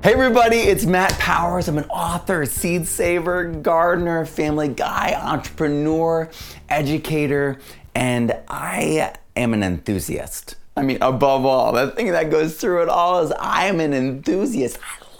Hey everybody, it's Matt Powers. I'm an author, seed saver, gardener, family guy, entrepreneur, educator, and I am an enthusiast. I mean, above all, the thing that goes through it all is I am an enthusiast.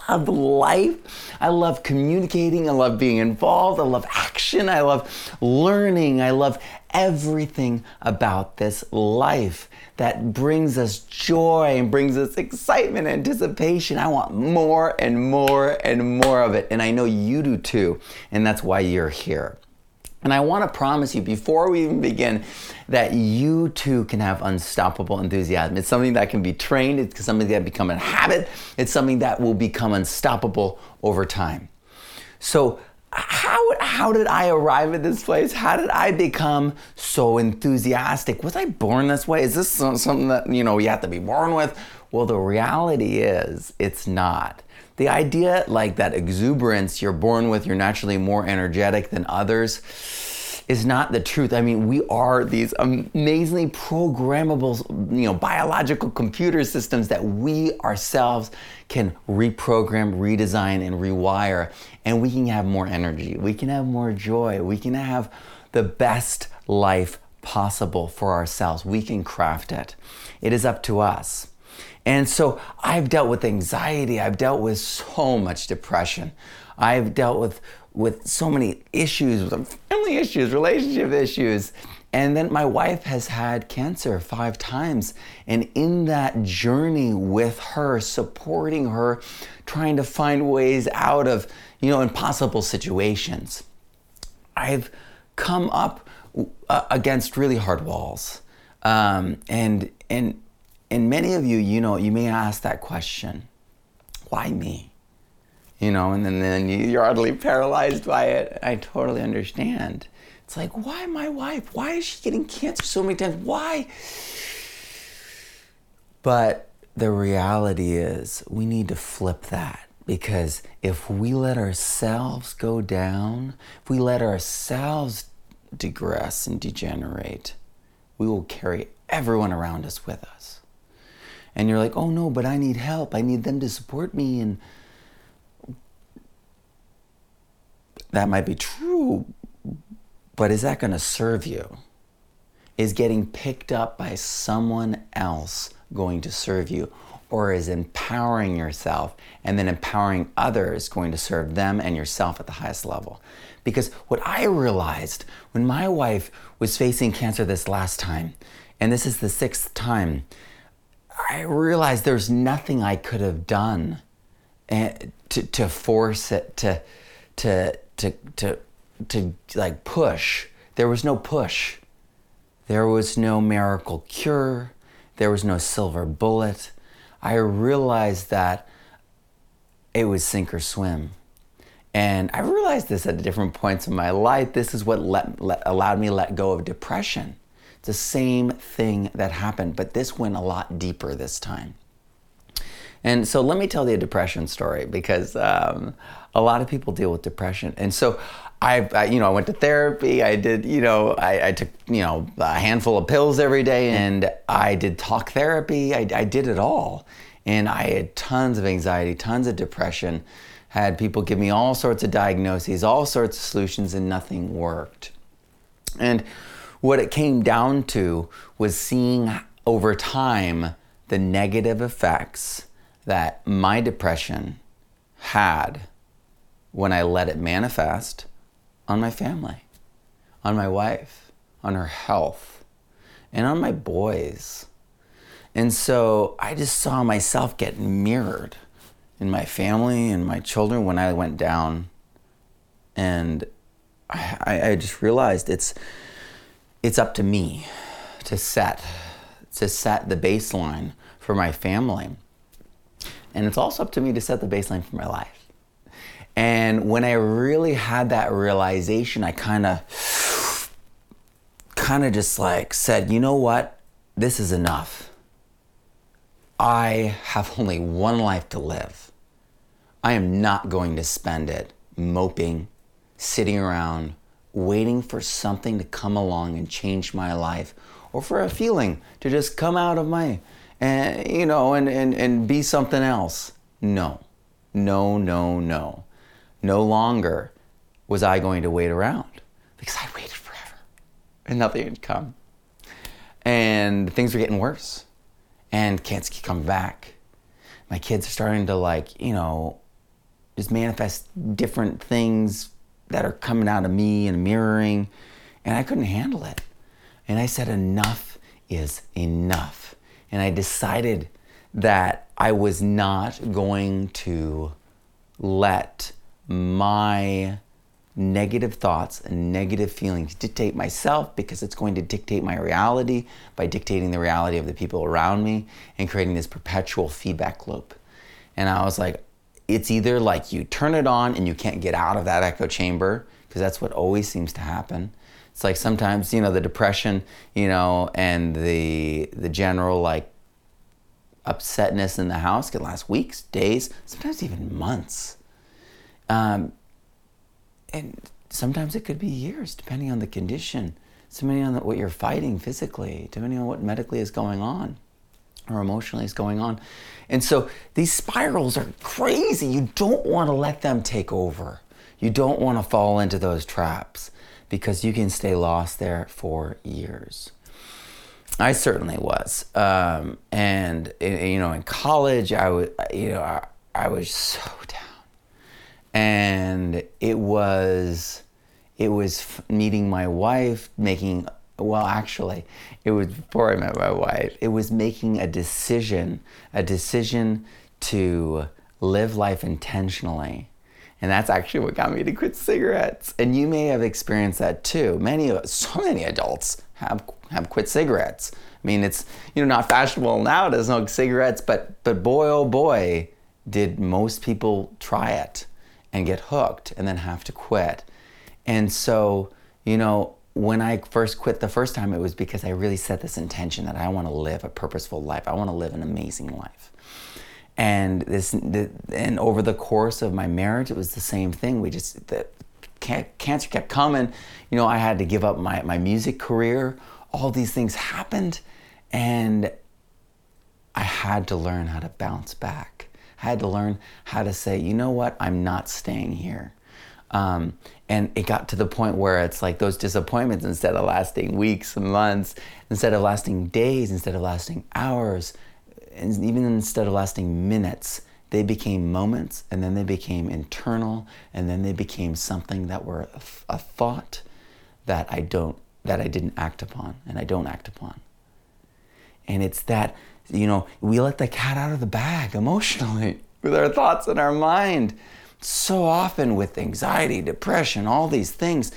Love life. I love communicating. I love being involved. I love action. I love learning. I love everything about this life that brings us joy and brings us excitement, anticipation. I want more and more and more of it. And I know you do too. And that's why you're here. And I want to promise you before we even begin that you too can have unstoppable enthusiasm. It's something that can be trained, it's something that become a habit, it's something that will become unstoppable over time. So, how, how did I arrive at this place? How did I become so enthusiastic? Was I born this way? Is this something that, you know, you have to be born with? Well, the reality is it's not. The idea like that exuberance you're born with, you're naturally more energetic than others is not the truth. I mean, we are these amazingly programmable, you know, biological computer systems that we ourselves can reprogram, redesign, and rewire, and we can have more energy. We can have more joy. We can have the best life possible for ourselves. We can craft it. It is up to us. And so I've dealt with anxiety. I've dealt with so much depression. I've dealt with with so many issues, family issues, relationship issues. And then my wife has had cancer five times. And in that journey with her, supporting her, trying to find ways out of, you know, impossible situations, I've come up uh, against really hard walls. Um, and, and, and many of you, you know, you may ask that question why me? you know, and then, then you're utterly paralyzed by it. I totally understand. It's like, why my wife? Why is she getting cancer so many times? Why? But the reality is, we need to flip that because if we let ourselves go down, if we let ourselves digress and degenerate, we will carry everyone around us with us. And you're like, oh no, but I need help. I need them to support me. And that might be true, but is that going to serve you? Is getting picked up by someone else going to serve you? Or is empowering yourself and then empowering others going to serve them and yourself at the highest level? Because what I realized when my wife was facing cancer this last time, and this is the sixth time, I realized there's nothing I could have done eh, to, to force it to, to, to to to like push. There was no push. There was no miracle cure. There was no silver bullet. I realized that it was sink or swim. And I realized this at different points in my life. This is what let, let, allowed me to let go of depression. It's the same thing that happened, but this went a lot deeper this time. And so let me tell a depression story because um, a lot of people deal with depression. And so I, I, you know, I went to therapy. I did, you know, I, I, took, you know, a handful of pills every day, and I did talk therapy. I, I did it all, and I had tons of anxiety, tons of depression. Had people give me all sorts of diagnoses, all sorts of solutions, and nothing worked. And what it came down to was seeing over time the negative effects that my depression had when I let it manifest on my family, on my wife, on her health, and on my boys. And so I just saw myself get mirrored in my family and my children when I went down. And I, I just realized it's it's up to me to set to set the baseline for my family. And it's also up to me to set the baseline for my life. And when I really had that realization, I kind of kind of just like said, "You know what? This is enough. I have only one life to live. I am not going to spend it moping, sitting around, waiting for something to come along and change my life or for a feeling to just come out of my and you know and, and, and be something else no no, no, no. No longer was I going to wait around because I waited forever and nothing had come. And things were getting worse and can't keep coming back. My kids are starting to like, you know, just manifest different things that are coming out of me and mirroring, and I couldn't handle it. And I said, enough is enough. And I decided that I was not going to let my negative thoughts and negative feelings dictate myself because it's going to dictate my reality by dictating the reality of the people around me and creating this perpetual feedback loop. And I was like, it's either like you turn it on and you can't get out of that echo chamber because that's what always seems to happen. It's like sometimes, you know, the depression, you know, and the the general like upsetness in the house can last weeks, days, sometimes even months. Um, and sometimes it could be years, depending on the condition, depending on what you're fighting physically, depending on what medically is going on or emotionally is going on. And so these spirals are crazy. You don't want to let them take over. You don't want to fall into those traps because you can stay lost there for years. I certainly was. Um, and, you know, in college, I was, you know, I, I was so down and it was it was meeting my wife making well actually it was before i met my wife it was making a decision a decision to live life intentionally. And that's actually what got me to quit cigarettes. And you may have experienced that too. Many of so many adults have have quit cigarettes. I mean it's you know not fashionable now to smoke cigarettes but but boy oh boy did most people try it and get hooked and then have to quit. And so, you know, when I first quit the first time, it was because I really set this intention that I want to live a purposeful life. I want to live an amazing life. And this, the, and over the course of my marriage, it was the same thing. We just the cancer kept coming. You know, I had to give up my my music career. All these things happened, and I had to learn how to bounce back. I had to learn how to say, you know what, I'm not staying here. Um, and it got to the point where it's like those disappointments, instead of lasting weeks and months, instead of lasting days, instead of lasting hours, and even instead of lasting minutes, they became moments and then they became internal and then they became something that were a, a thought that I don't that I didn't act upon and I don't act upon. And it's that you know, we let the cat out of the bag emotionally with our thoughts and our mind. So often with anxiety, depression, all these things.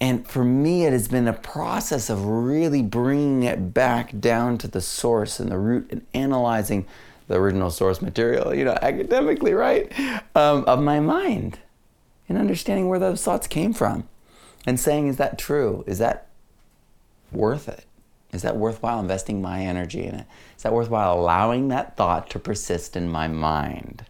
And for me, it has been a process of really bringing it back down to the source and the root and analyzing the original source material, you know, academically, right, um, of my mind and understanding where those thoughts came from and saying, is that true? Is that worth it? Is that worthwhile investing my energy in it? Is that worthwhile allowing that thought to persist in my mind?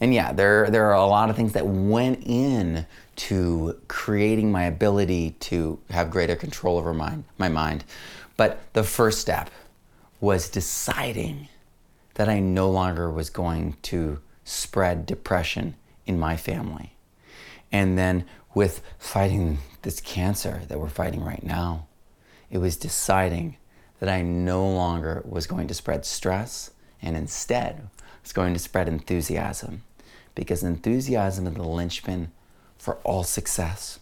And yeah, there, there are a lot of things that went in to creating my ability to have greater control over my, my mind. But the first step was deciding that I no longer was going to spread depression in my family. And then with fighting this cancer that we're fighting right now, it was deciding that I no longer was going to spread stress and instead was going to spread enthusiasm. Because enthusiasm is the linchpin for all success,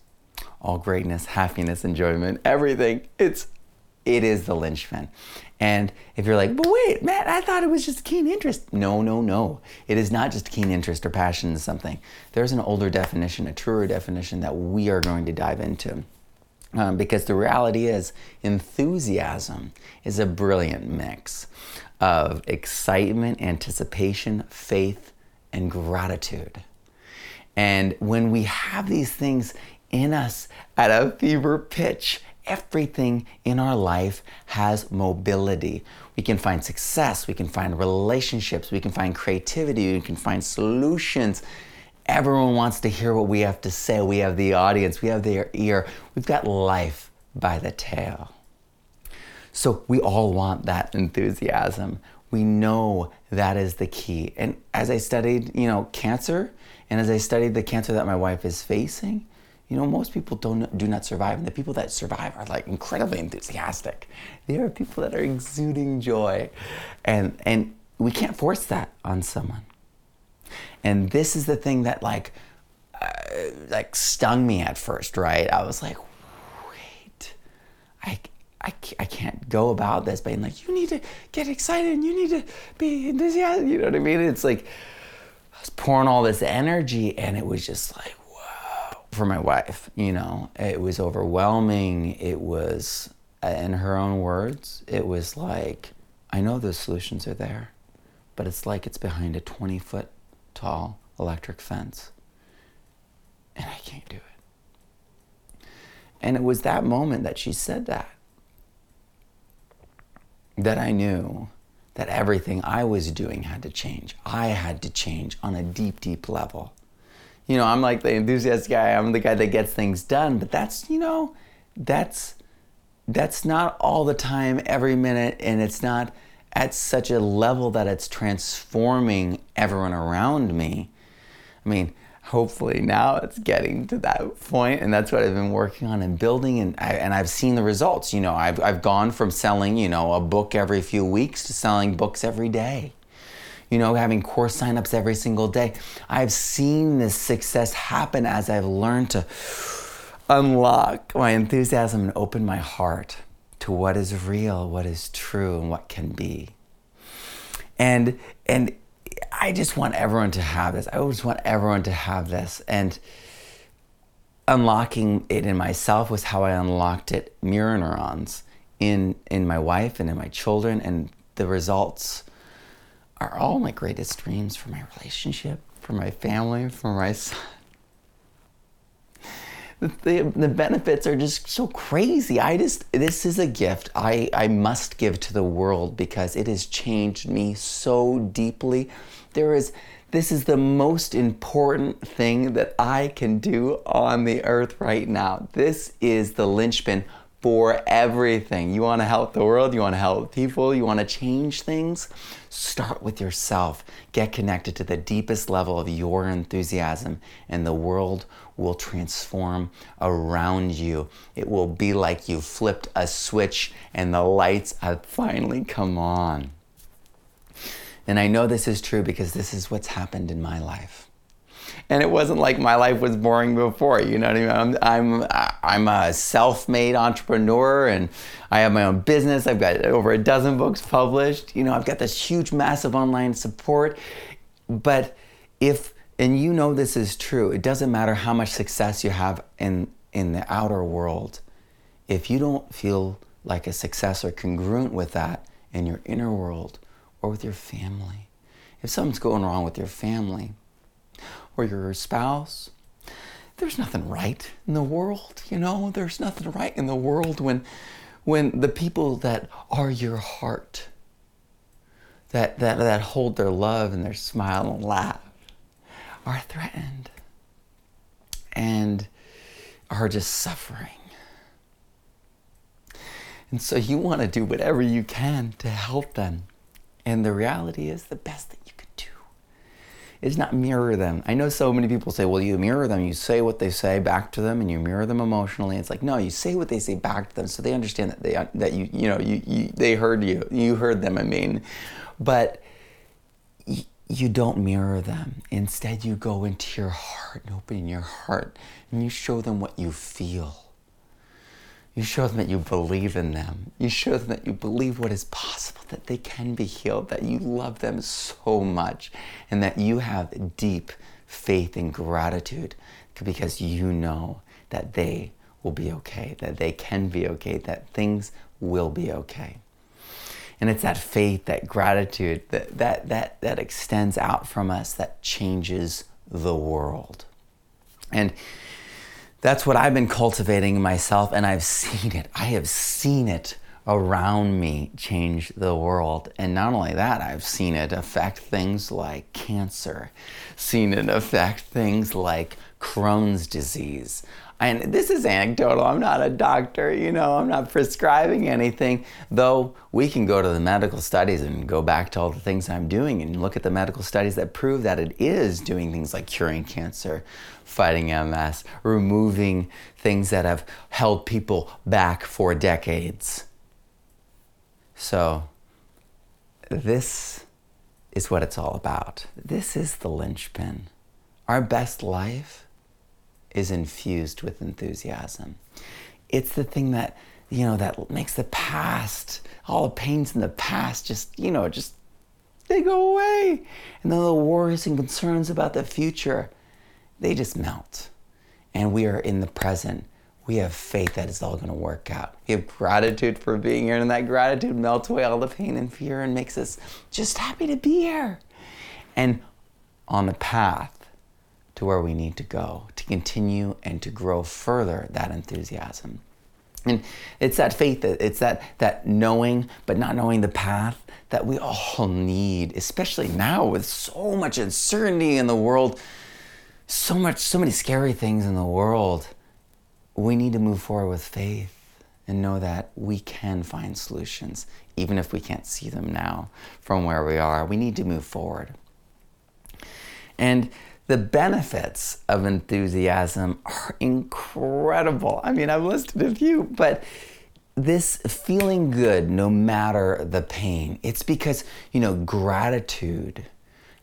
all greatness, happiness, enjoyment, everything. It's it is the linchpin. And if you're like, but wait, Matt, I thought it was just keen interest. No, no, no. It is not just keen interest or passion in something. There's an older definition, a truer definition that we are going to dive into. Um, because the reality is, enthusiasm is a brilliant mix of excitement, anticipation, faith, and gratitude. And when we have these things in us at a fever pitch, everything in our life has mobility. We can find success, we can find relationships, we can find creativity, we can find solutions Everyone wants to hear what we have to say. We have the audience, we have their ear. We've got life by the tail. So we all want that enthusiasm. We know that is the key. And as I studied, you know, cancer, and as I studied the cancer that my wife is facing, you know, most people don't do not survive, and the people that survive are like incredibly enthusiastic. They are people that are exuding joy, and and we can't force that on someone. And this is the thing that like uh, like stung me at first, right? I was like, wait, I I, I can't go about this being like, you need to get excited and you need to be enthusiastic. You know what I mean? It's like, I was pouring all this energy and it was just like, whoa. For my wife, you know, it was overwhelming. It was, uh, in her own words, it was like, I know the solutions are there, but it's like it's behind a 20 foot tall electric fence. And I can't do it. And it was that moment that she said that that I knew that everything I was doing had to change. I had to change on a deep, deep level. You know, I'm like the enthusiast guy, I'm the guy that gets things done, but that's, you know, that's that's not all the time every minute and it's not at such a level that it's transforming everyone around me. I mean, hopefully now it's getting to that point and that's what i've been working on and building and, I, and i've seen the results. You know I've, I've gone from selling you know a book every few weeks to selling books every day. You know having course signups every single day. I've seen this success happen as i've learned to unlock my enthusiasm and open my heart to what is real what is true and what can be. And and I just want everyone to have this. I just want everyone to have this. And unlocking it in myself was how I unlocked it mirror neurons in in my wife and in my children and the results are all my greatest dreams for my relationship, for my family, for my son. The, the, benefits are just so crazy. I just, this is a gift I, I must give to the world because it has changed me so deeply there is this is the most important thing that I can do on the earth right now. This is the linchpin for everything. You want to help the world, you want to help people, you want to change things. Start with yourself. Get connected to the deepest level of your enthusiasm, and the world will transform around you. It will be like you flipped a switch and the lights have finally come on. And I know this is true because this is what's happened in my life. And it wasn't like my life was boring before. You know what I mean? I'm, I'm, I'm a self made entrepreneur and I have my own business. I've got over a dozen books published. You know, I've got this huge, massive online support. But if, and you know this is true, it doesn't matter how much success you have in, in the outer world. If you don't feel like a success or congruent with that in your inner world, or with your family. If something's going wrong with your family or your spouse, there's nothing right in the world, you know? There's nothing right in the world when when the people that are your heart that that that hold their love and their smile and laugh are threatened and are just suffering. And so you want to do whatever you can to help them. And the reality is, the best do is not mirror them. I know so many people say, well, you mirror them, you say what they say back to them, and you mirror them emotionally. It's like, no, you say what they say back to them so they understand that they that you you know you, you they heard you, you heard them. I mean, but you don't mirror them. Instead, you go into your heart and open your heart, and you show them what you feel. You show them that you believe in them. You show them that you believe what is possible, that they can be healed, that you love them so much, and that you have deep faith and gratitude because you know that they will be okay, that they can be okay, that things will be okay. And it's that faith, that gratitude that, that, that, that extends out from us that changes the world. And that's what I've been cultivating myself, and I've seen it. I have seen it around me change the world. And not only that, I've seen it affect things like cancer, seen it affect things like Crohn's disease. and this is anecdotal, I'm not a doctor, you know, I'm not prescribing anything, though we can go to the medical studies and go back to all the things I'm doing and look at the medical studies that prove that it is doing things like curing cancer, fighting MS, removing things that have held people back for decades. So, this is what it's all about. This is the linchpin. Our best life is infused with enthusiasm. It's the thing that, you know, that makes the past, all the pains in the past just, you know, just they go away. And then the worries and concerns about the future, they just melt. And we are in the present. We have faith that it's all going to work out. We have gratitude for being here, and that gratitude melts away all the pain and fear and makes us just happy to be here. And on the path to where we need to go to continue and to grow further that enthusiasm. And it's that faith, it's that, that knowing, but not knowing the path that we all need, especially now with so much uncertainty in the world, so much, so many scary things in the world. We need to move forward with faith and know that we can find solutions, even if we can't see them now from where we are. We need to move forward. And the benefits of enthusiasm are incredible. I mean, I've listed a few, but this feeling good no matter the pain, it's because, you know, gratitude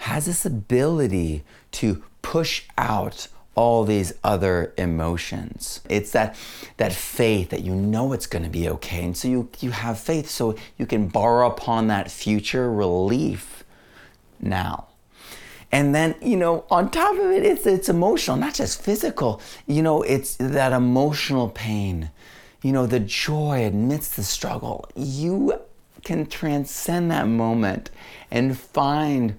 has this ability to push out all these other emotions. It's that that faith that you know it's going to be okay. And so you you have faith so you can borrow upon that future relief now. And then, you know, on top of it, it's, it's emotional, not just physical. You know, it's that emotional pain, you know, the joy amidst the struggle. You can transcend that moment and find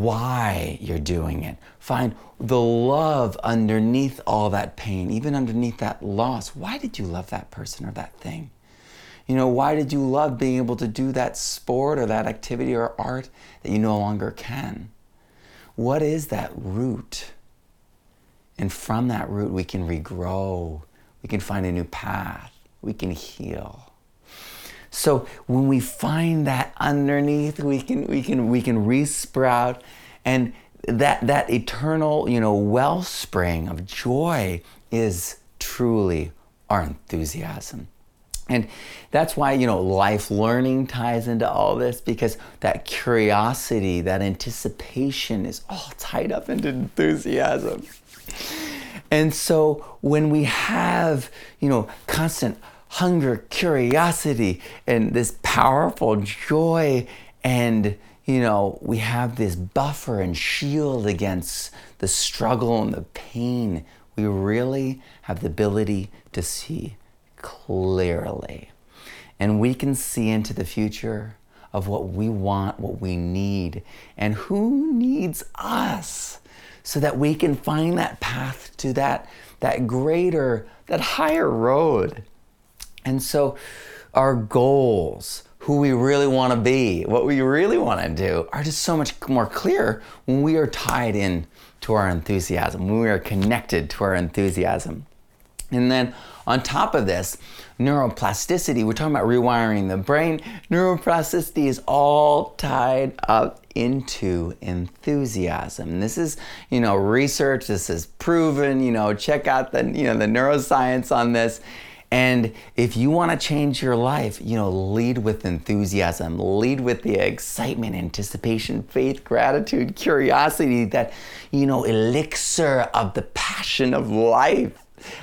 why you're doing it. Find the love underneath all that pain, even underneath that loss. Why did you love that person or that thing? You know, why did you love being able to do that sport or that activity or art that you no longer can? What is that root? And from that root, we can regrow, we can find a new path, we can heal. So when we find that underneath, we can we can we can resprout, and that that eternal you know wellspring of joy is truly our enthusiasm. And that's why, you know, life learning ties into all this because that curiosity, that anticipation is all tied up into enthusiasm. And so when we have, you know, constant hunger, curiosity, and this powerful joy, and, you know, we have this buffer and shield against the struggle and the pain, we really have the ability to see clearly. And we can see into the future of what we want, what we need, and who needs us so that we can find that path to that, that greater, that higher road. And so our goals, who we really want to be, what we really want to do, are just so much more clear when we are tied in to our enthusiasm, when we are connected to our enthusiasm. And then on top of this, neuroplasticity, we're talking about rewiring the brain. Neuroplasticity is all tied up into enthusiasm. This is, you know, research, this is proven, you know, check out the, you know, the neuroscience on this. And if you want to change your life, you know, lead with enthusiasm, lead with the excitement, anticipation, faith, gratitude, curiosity, that, you know, elixir of the passion of life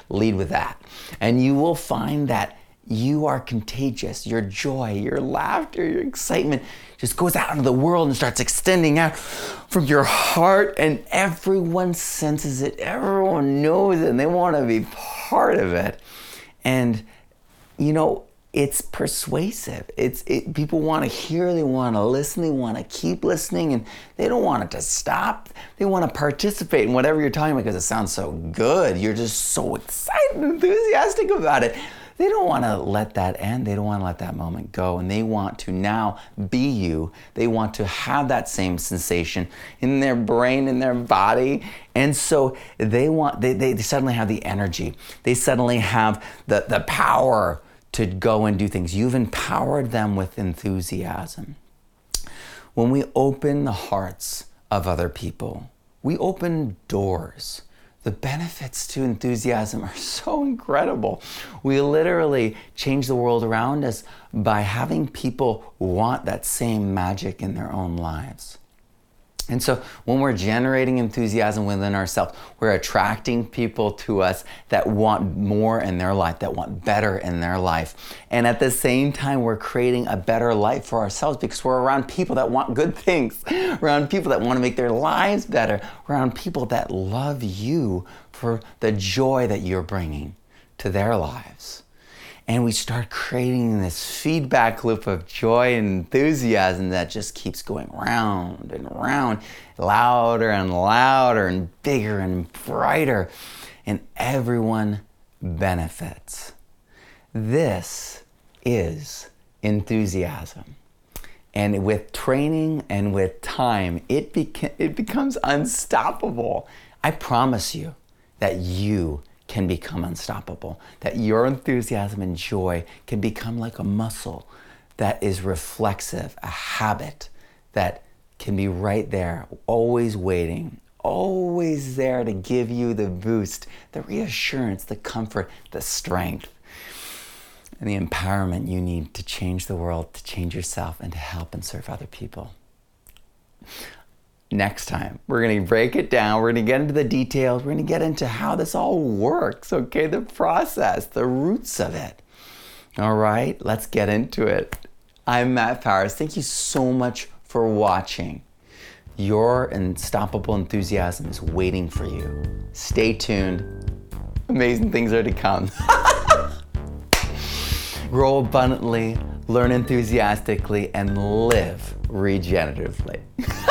Lead with that. And you will find that you are contagious. Your joy, your laughter, your excitement just goes out into the world and starts extending out from your heart, and everyone senses it. Everyone knows it, and they want to be part of it. And, you know, it's persuasive. It's it, people want to hear, they want to listen, they want to keep listening, and they don't want it to stop. They want to participate in whatever you're talking about because it sounds so good. You're just so excited and enthusiastic about it they don't want to let that end. They don't want to let that moment go. And they want to now be you. They want to have that same sensation in their brain, in their body. And so they want, they, they suddenly have the energy. They suddenly have the, the power to go and do things. You've empowered them with enthusiasm. When we open the hearts of other people, we open doors. The benefits to enthusiasm are so incredible. We literally change the world around us by having people want that same magic in their own lives. And so when we're generating enthusiasm within ourselves, we're attracting people to us that want more in their life, that want better in their life. And at the same time, we're creating a better life for ourselves because we're around people that want good things, around people that want to make their lives better, around people that love you for the joy that you're bringing to their lives and we start creating this feedback loop of joy and enthusiasm that just keeps going round and round, louder and louder and bigger and brighter, and everyone benefits. This is enthusiasm. And with training and with time, it, beca- it becomes unstoppable. I promise you that you can become unstoppable, that your enthusiasm and joy can become like a muscle that is reflexive, a habit that can be right there, always waiting, always there to give you the boost, the reassurance, the comfort, the strength, and the empowerment you need to change the world, to change yourself, and to help and serve other people next time. We're going to break it down. We're going to get into the details. We're going to get into how this all works, okay? The process, the roots of it. All right, let's get into it. I'm Matt Powers. Thank you so much for watching. Your unstoppable enthusiasm is waiting for you. Stay tuned. Amazing things are to come. Grow abundantly, learn enthusiastically, and live regeneratively.